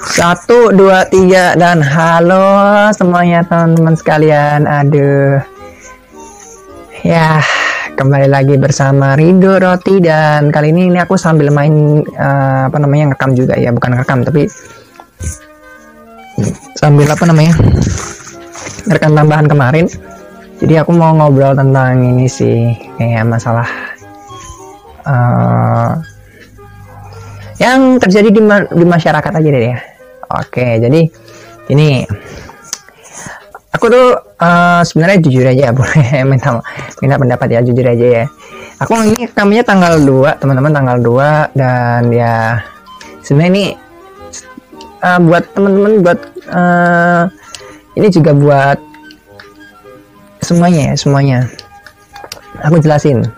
Satu, dua, tiga, dan halo semuanya teman-teman sekalian. Aduh, ya kembali lagi bersama Rido Roti dan kali ini ini aku sambil main uh, apa namanya ngekam juga ya, bukan ngekam tapi sambil apa namanya rekam tambahan kemarin. Jadi aku mau ngobrol tentang ini sih kayak masalah uh, yang terjadi di, ma di masyarakat aja deh ya. Oke, jadi ini aku tuh uh, sebenarnya jujur aja boleh minta minta pendapat ya jujur aja ya. Aku ini kaminya tanggal 2, teman-teman tanggal 2 dan ya sebenarnya ini uh, buat teman-teman buat uh, ini juga buat semuanya ya, semuanya. Aku jelasin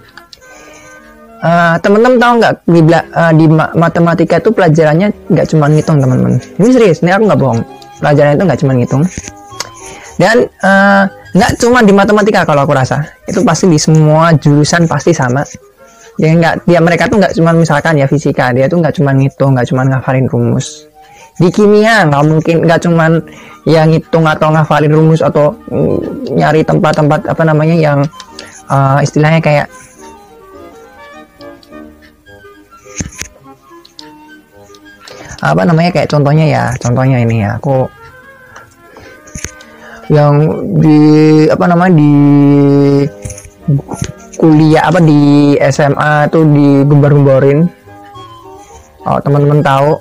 Uh, teman-teman tahu nggak di, uh, di matematika itu pelajarannya nggak cuma ngitung teman-teman ini serius ini aku nggak bohong. Pelajaran itu nggak cuma ngitung. Dan uh, nggak cuma di matematika kalau aku rasa. Itu pasti di semua jurusan pasti sama. Ya nggak dia mereka tuh nggak cuma misalkan ya fisika dia tuh nggak cuma ngitung nggak cuma ngafalin rumus. Di kimia nggak mungkin nggak cuma ya ngitung atau ngafalin rumus atau mm, nyari tempat-tempat apa namanya yang uh, istilahnya kayak apa namanya kayak contohnya ya contohnya ini ya aku yang di apa namanya di kuliah apa di SMA tuh digembar-gemborin oh teman-teman tahu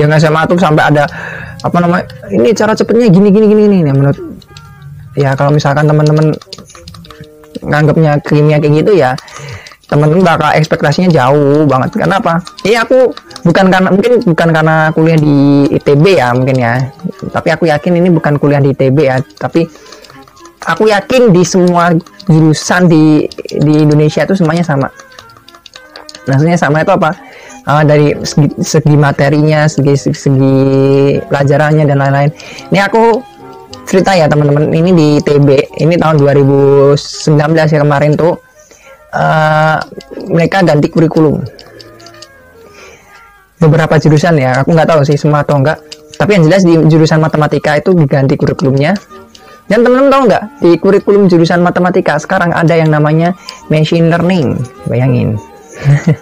yang SMA tuh sampai ada apa namanya ini cara cepetnya gini gini gini nih menurut ya kalau misalkan teman-teman nganggapnya kimia kayak gitu ya teman-teman bakal ekspektasinya jauh banget. Kenapa iya aku bukan karena mungkin bukan karena kuliah di ITB ya mungkin ya. Tapi aku yakin ini bukan kuliah di ITB ya. Tapi aku yakin di semua jurusan di di Indonesia itu semuanya sama. Maksudnya sama itu apa? Uh, dari segi, segi materinya segi, segi segi pelajarannya dan lain-lain. Ini aku cerita ya teman-teman. Ini di ITB ini tahun 2019 ya kemarin tuh uh, mereka ganti kurikulum. Beberapa jurusan ya aku nggak tahu sih semua atau enggak tapi yang jelas di jurusan matematika itu diganti kurikulumnya. Dan teman-teman tahu nggak di kurikulum jurusan matematika sekarang ada yang namanya machine learning. Bayangin.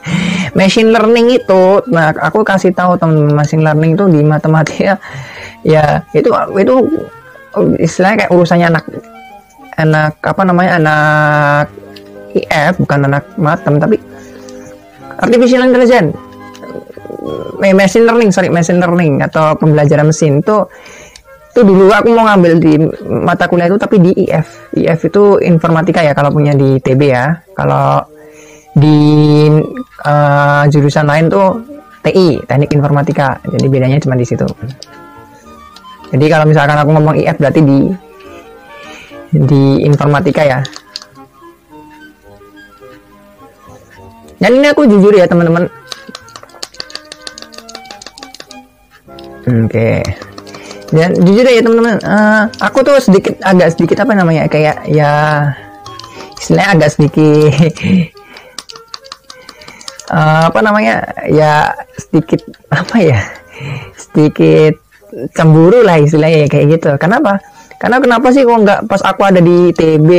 Machine learning itu nah aku kasih tahu teman-teman machine learning itu di matematika ya itu itu istilahnya kayak urusannya anak anak apa namanya anak IF bukan anak matem tapi artificial intelligence. Machine learning sorry machine learning atau pembelajaran mesin itu itu dulu aku mau ngambil di mata kuliah itu tapi di IF IF itu informatika ya kalau punya di TB ya. Kalau di uh, jurusan lain tuh TI teknik informatika. Jadi bedanya cuma di situ. Jadi kalau misalkan aku ngomong IF berarti di di informatika ya dan ini aku jujur ya teman-teman. Oke. Okay. dan jujur ya teman-teman uh, aku tuh sedikit agak sedikit apa namanya kayak ya istilahnya agak sedikit. Uh, apa namanya ya sedikit apa ya sedikit cemburu lah istilahnya ya kayak gitu. Kenapa? Karena kenapa sih kok nggak pas aku ada di TB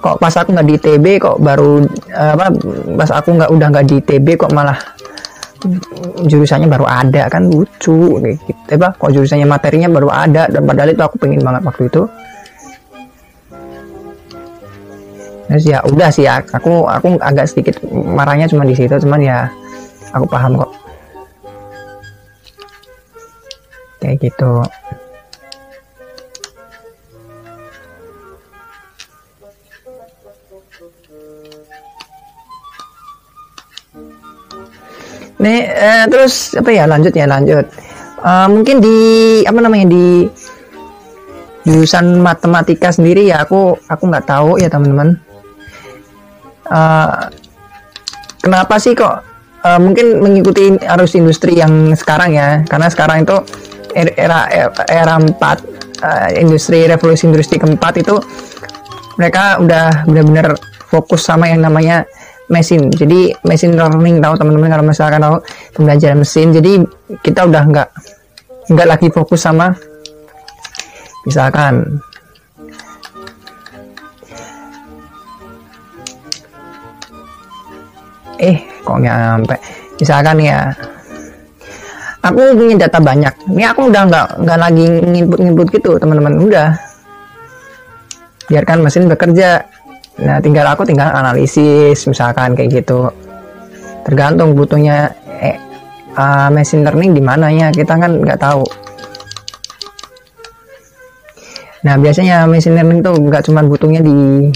kok pas aku nggak di TB kok baru apa pas aku nggak udah nggak di TB kok malah jurusannya baru ada kan lucu kayak gitu apa kok jurusannya materinya baru ada dan padahal itu aku pengen banget waktu itu. Terus ya udah sih ya aku aku agak sedikit marahnya cuma di situ cuman ya aku paham kok. Kayak gitu Nih, eh, terus apa ya lanjut ya lanjut. Uh, mungkin di apa namanya di jurusan matematika sendiri ya aku aku nggak tahu ya teman-teman. Uh, kenapa sih kok uh, mungkin mengikuti arus industri yang sekarang ya? Karena sekarang itu era era, era 4 uh, industri revolusi industri keempat itu mereka udah benar-benar fokus sama yang namanya mesin. Jadi mesin learning tahu teman-teman kalau misalkan tahu pembelajaran mesin. Jadi kita udah nggak nggak lagi fokus sama misalkan eh kok nggak sampai misalkan ya aku punya data banyak. Ini aku udah nggak nggak lagi nginput-nginput gitu teman-teman. Udah. Biarkan mesin bekerja nah tinggal aku tinggal analisis misalkan kayak gitu. Tergantung butuhnya eh, uh, machine learning di mananya kita kan nggak tahu. Nah biasanya machine learning tuh nggak cuma butuhnya di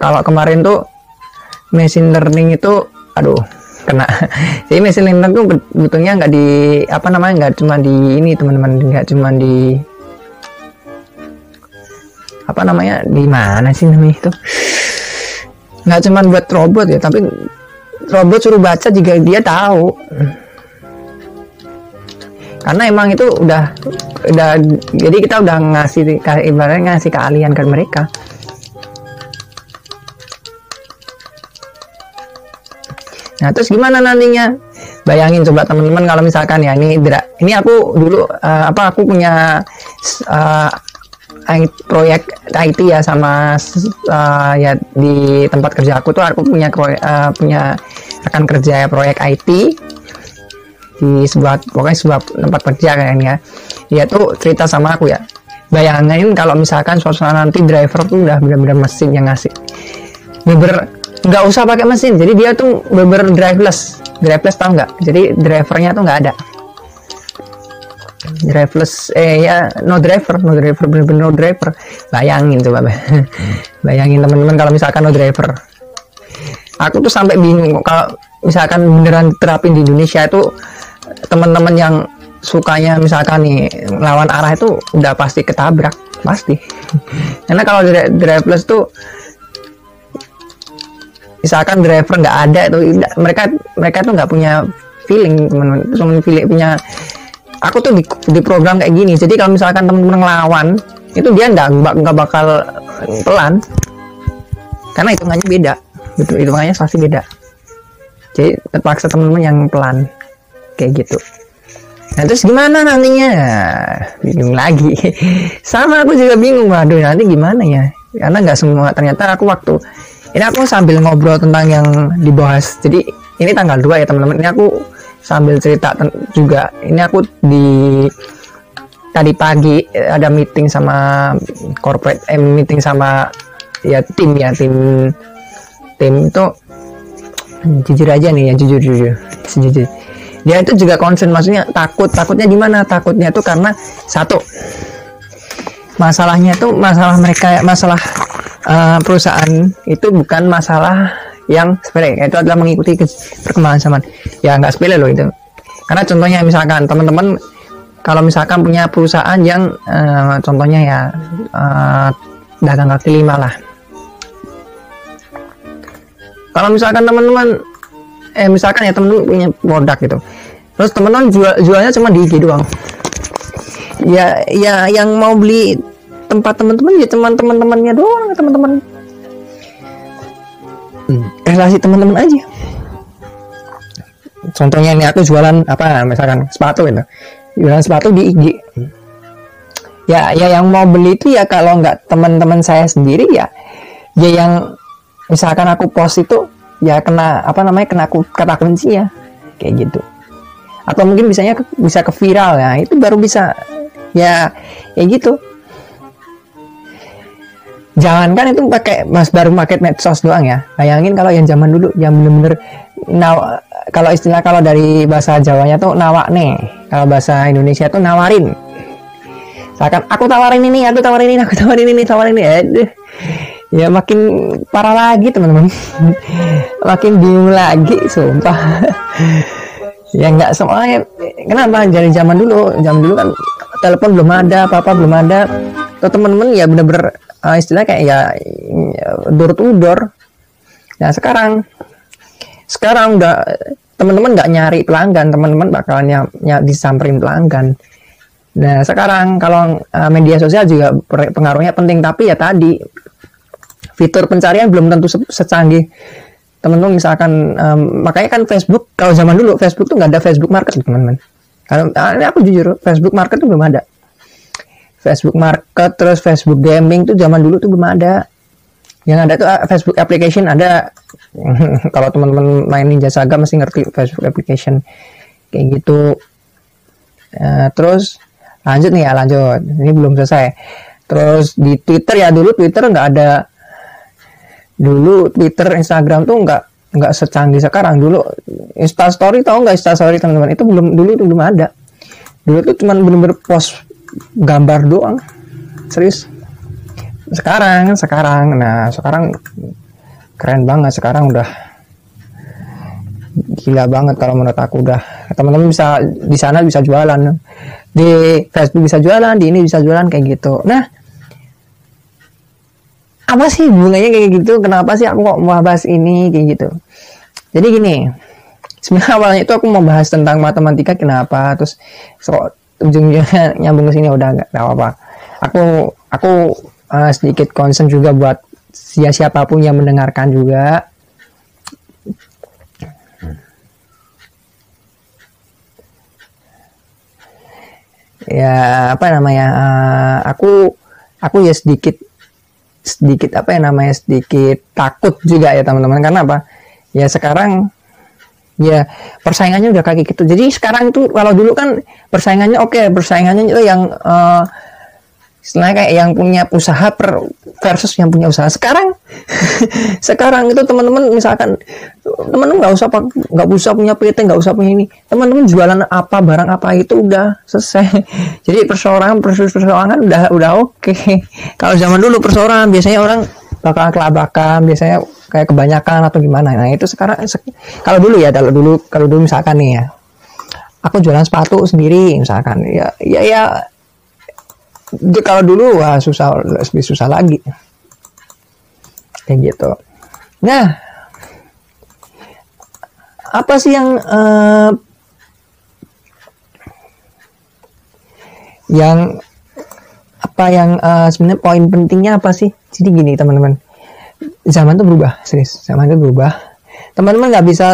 kalau kemarin tuh machine learning itu aduh kena. Jadi machine learning tuh butuhnya nggak di apa namanya nggak cuma di ini teman-teman nggak cuma di apa namanya? Di mana sih namanya itu? Nggak cuma buat robot ya tapi robot suruh baca juga dia tahu. Karena emang itu udah udah jadi kita udah ngasih ibaratnya ngasih keahlian ke mereka. Nah, terus gimana nantinya? Bayangin coba teman-teman kalau misalkan ya ini ini aku dulu uh, apa aku punya uh, proyek IT ya sama uh, ya di tempat kerja aku tuh aku punya uh, punya rekan kerja ya proyek IT di sebuah pokoknya sebuah tempat kerja kayaknya dia tuh cerita sama aku ya. Bayangin kalau misalkan suatu saat nanti driver tuh udah benar-benar mesin yang ngasih. Bener nggak usah pakai mesin. Jadi dia tuh beber driveless driveless tau nggak? Jadi drivernya tuh nggak ada driveless eh ya no driver no driver bener-bener no driver. Bayangin coba bayangin teman-teman kalau misalkan no driver. Aku tuh sampai bingung kalau misalkan beneran terapin di Indonesia itu teman-teman yang sukanya misalkan nih lawan arah itu udah pasti ketabrak pasti. Karena kalau driveless tuh misalkan driver nggak ada itu mereka mereka tuh nggak punya feeling teman-teman. Cuma punya aku tuh di, di program kayak gini. Jadi kalau misalkan teman-teman ngelawan itu dia nggak nggak bakal pelan. Karena hitungannya beda. Itu hitungannya pasti beda. Jadi terpaksa teman-teman yang pelan. Kayak gitu. Nah terus gimana nantinya? Bingung lagi. Sama aku juga bingung. Waduh nanti gimana ya? Karena nggak semua ternyata aku waktu ini aku sambil ngobrol tentang yang dibahas. Jadi ini tanggal 2 ya teman-teman ini aku sambil cerita juga. Ini aku di tadi pagi ada meeting sama corporate eh, meeting sama ya tim ya tim tim itu jujur aja nih ya jujur jujur sejujur. Dia itu juga concern maksudnya takut takutnya di mana? Takutnya itu karena satu masalahnya itu masalah mereka masalah uh, perusahaan itu bukan masalah yang sepele. Itu adalah mengikuti perkembangan zaman. Ya nggak sepele loh itu. Karena contohnya misalkan teman-teman kalau misalkan punya perusahaan yang uh, contohnya ya uh, dagang kaki lima lah. Kalau misalkan teman-teman eh misalkan ya teman-teman punya produk gitu. Terus teman-teman jual jualnya cuma di IG doang. Ya ya yang mau beli tempat teman-teman ya teman teman-temannya doang teman-teman hmm. relasi teman-teman aja. Contohnya ini aku jualan apa misalkan sepatu itu jualan sepatu di IG ya ya yang mau beli itu ya kalau nggak teman-teman saya sendiri ya. Ya yang misalkan aku post itu ya kena apa namanya kena aku kata kunci ya. Kayak gitu. Atau mungkin misalnya bisa ke viral ya. Itu baru bisa. Ya ya gitu jangan kan itu pakai mas baru pakai medsos doang ya. Bayangin kalau yang zaman dulu yang bener-bener naw kalau istilah kalau dari bahasa Jawanya tuh nawak nih kalau bahasa Indonesia tuh nawarin. Misalkan aku tawarin ini, aku tawarin ini, aku tawarin ini, tawarin ini, Aduh. ya makin parah lagi teman-teman, makin bingung lagi, sumpah. ya nggak semuanya, kenapa? Dari zaman dulu, zaman dulu kan telepon belum ada, apa-apa belum ada, tuh teman-teman ya bener-bener uh, istilah kayak ya, door to door nah sekarang sekarang udah teman-teman nggak nyari pelanggan. Teman-teman bakalan ya, ya disamperin pelanggan. Nah, sekarang kalau uh, media sosial juga pengaruhnya penting, tapi ya tadi fitur pencarian belum tentu secanggih. Teman-teman misalkan um, makanya kan Facebook kalau zaman dulu Facebook tuh nggak ada Facebook Market teman-teman. Kalau ini aku jujur Facebook Market tuh belum ada. Facebook Market terus Facebook Gaming tuh zaman dulu tuh belum ada. Yang ada tuh ah, Facebook Application ada. kalau teman-teman main Ninja Saga mesti ngerti Facebook Application. Kayak gitu. Uh, terus lanjut nih ya lanjut. Ini belum selesai. Terus di Twitter ya dulu Twitter nggak ada. Dulu Twitter Instagram tuh nggak nggak secanggih sekarang. Dulu Insta Story tau nggak Insta Story teman-teman? Itu belum dulu itu belum ada. Dulu tuh cuma bener-bener post gambar doang. Serius? Sekarang sekarang. Nah sekarang keren banget. Sekarang udah gila banget kalau menurut aku udah. Teman-teman bisa di sana bisa jualan. Di Facebook bisa jualan di ini bisa jualan kayak gitu. Nah apa sih bunganya kayak gitu? Kenapa sih aku mau bahas ini kayak gitu? Jadi gini sebenarnya awalnya itu aku mau bahas tentang matematika kenapa terus so, ujungnya nyambung ke sini udah nggak apa-apa. Aku aku uh, sedikit concern juga buat siapa pun yang mendengarkan juga. Ya apa namanya uh, aku aku ya sedikit sedikit apa ya namanya sedikit takut juga ya teman-teman. Karena apa? Ya sekarang ya persaingannya udah kayak gitu jadi sekarang itu kalau dulu kan persaingannya oke okay, persaingannya itu yang uh, kayak yang punya usaha per versus yang punya usaha. Sekarang, sekarang itu teman-teman misalkan teman-teman nggak usah nggak usah punya PT, nggak usah punya ini. Teman-teman jualan apa barang apa itu udah selesai. Jadi perseorangan perseorangan udah udah oke. Okay. Kalau zaman dulu perseorangan biasanya orang bakal kelabakan, biasanya kayak kebanyakan atau gimana. Nah itu sekarang kalau dulu ya, kalau dulu kalau dulu misalkan nih ya, aku jualan sepatu sendiri misalkan. Ya ya ya kalau dulu wah susah lebih susah lagi. Kayak gitu. Nah apa sih yang uh, yang apa yang uh, sebenarnya poin pentingnya apa sih? Jadi gini teman-teman. Zaman itu berubah serius. Zaman itu berubah. Teman-teman nggak bisa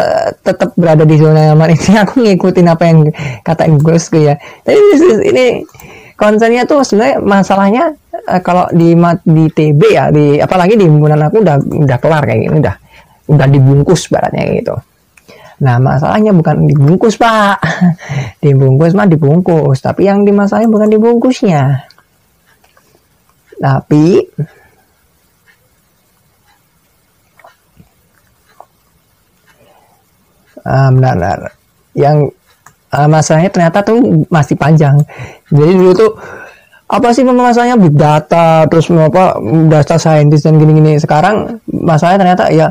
tetap berada di zona nyaman. Ini aku ngikutin apa yang kata bosku ya. Tapi ini konsennya tuh sebenarnya masalahnya uh, kalau di di TB ya di apalagi di himpunan aku udah udah kelar kayak gini udah udah dibungkus baratnya gitu. Nah masalahnya bukan dibungkus pak. Dibungkus mah dibungkus tapi yang dimasalahnya bukan dibungkusnya tapi benar, benar. yang uh, masalahnya ternyata tuh masih panjang. Jadi dulu tuh apa sih masalahnya? Big data terus apa data scientist dan gini-gini. Sekarang masalahnya ternyata ya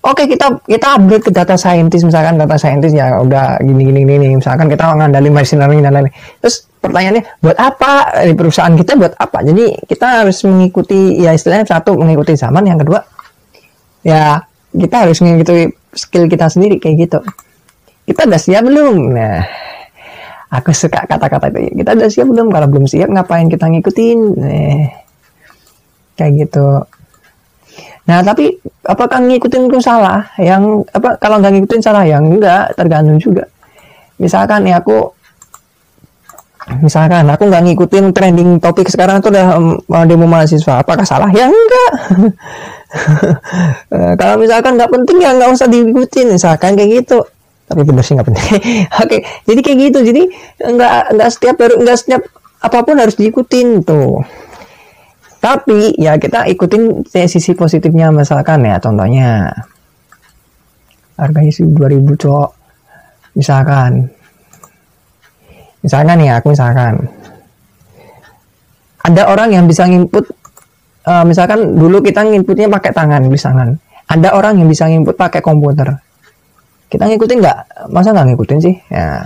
oke kita kita upgrade ke data scientist misalkan data scientist ya udah gini gini gini misalkan kita ngandalin machine learning dan lain-lain. Terus pertanyaannya buat apa? Di perusahaan kita buat apa? Jadi kita harus mengikuti ya istilahnya satu mengikuti zaman. Yang kedua ya kita harus mengikuti skill kita sendiri kayak gitu. Kita udah siap belum? Nah aku suka kata-kata itu. Kita udah siap belum? Kalau belum siap ngapain kita ngikutin? Eh kayak gitu nah tapi apakah ngikutin itu salah? Yang apa kalau nggak ngikutin salah yang enggak tergantung juga. Misalkan ya aku misalkan aku nggak ngikutin trending topik sekarang itu udah um, demo mahasiswa apakah salah? Ya enggak eh, kalau misalkan nggak penting ya nggak usah diikutin. Misalkan kayak gitu. Tapi bener sih nggak penting. Oke okay, jadi kayak gitu. Jadi nggak nggak setiap nggak setiap apa pun harus diikutin tuh tapi ya kita ikutin sisi positifnya misalkan ya contohnya. Harga isi 2000 cok. Misalkan. Misalkan ya aku misalkan. Ada orang yang bisa nginput uh, misalkan dulu kita nginputnya pakai tangan misalkan. Ada orang yang bisa nginput pakai komputer. Kita ngikutin nggak? Masa nggak ngikutin sih? Ya.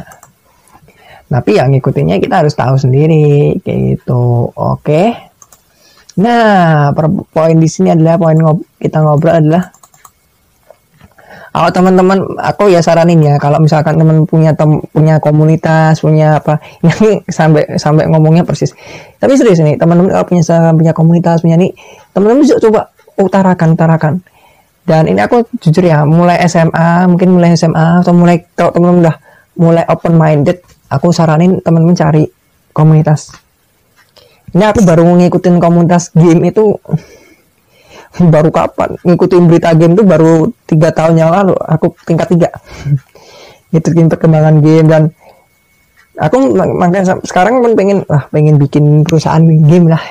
Tapi yang ngikutinnya kita harus tahu sendiri kayak gitu. Oke nah poin di sini adalah poin ngob kita ngobrol adalah kalau teman-teman aku ya saranin ya kalau misalkan teman punya tem, punya komunitas punya apa ini sampai sampai ngomongnya persis. Tapi serius nih teman-teman kalau punya punya komunitas punya nih teman-teman coba utarakan utarakan. Dan ini aku jujur ya mulai SMA mungkin mulai SMA atau mulai kalau teman-teman udah mulai open minded aku saranin teman-teman cari komunitas ini aku baru ngikutin komunitas game itu baru kapan? Ngikutin berita game tuh baru tiga tahun yang lalu aku tingkat tiga. Ngikutin perkembangan game dan aku makanya sekarang pun pengen lah pengen bikin perusahaan game lah.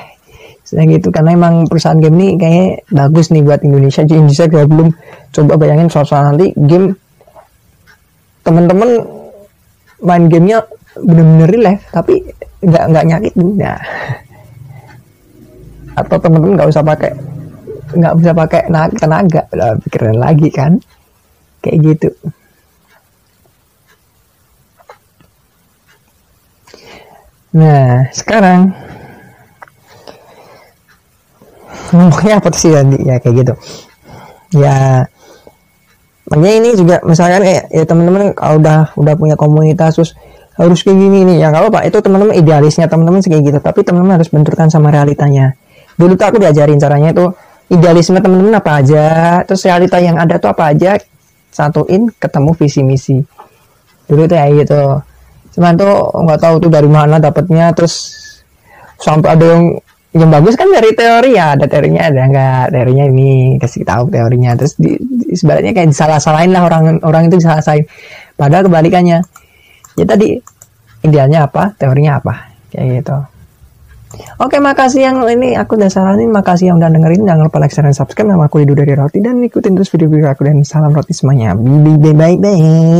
Selain gitu karena emang perusahaan game ini kayaknya bagus nih buat Indonesia. Jadi Indonesia juga belum coba bayangin soal-soal nanti game teman-teman main gamenya bener-bener live tapi nggak nggak nyakit. Nah atau teman-teman nggak usah pakai nggak bisa pakai tenaga lah pikiran lagi kan? Kayak gitu. Nah sekarang ngomongnya apa sih tadi ya kayak gitu. Ya makanya ini juga misalkan kayak ya teman-teman kalau udah udah punya komunitas terus harus kayak gini nih. Ya kalau pak itu teman-teman idealisnya teman-teman kayak gitu. Tapi teman-teman harus benturkan sama realitanya dulu tuh aku diajarin caranya itu idealisme teman-teman apa aja terus realita yang ada tuh apa aja satuin ketemu visi misi. Dulu tuh ya gitu. Cuman tuh nggak tahu tuh dari mana dapatnya terus sampai ada yang yang bagus kan dari teori ya ada teorinya ada enggak teorinya ini kasih tahu teorinya. Terus di, di sebenarnya kayak disalah-salahin lah orang orang itu disalah-salahin. Padahal kebalikannya ya tadi idealnya apa teorinya apa kayak gitu Oke, makasih yang ini aku udah saranin, makasih yang udah dengerin. Jangan lupa like, share, dan subscribe. Nama aku Lidu dari Roti dan ikutin terus video-video aku dan salam roti semuanya. Bye bye bye bye.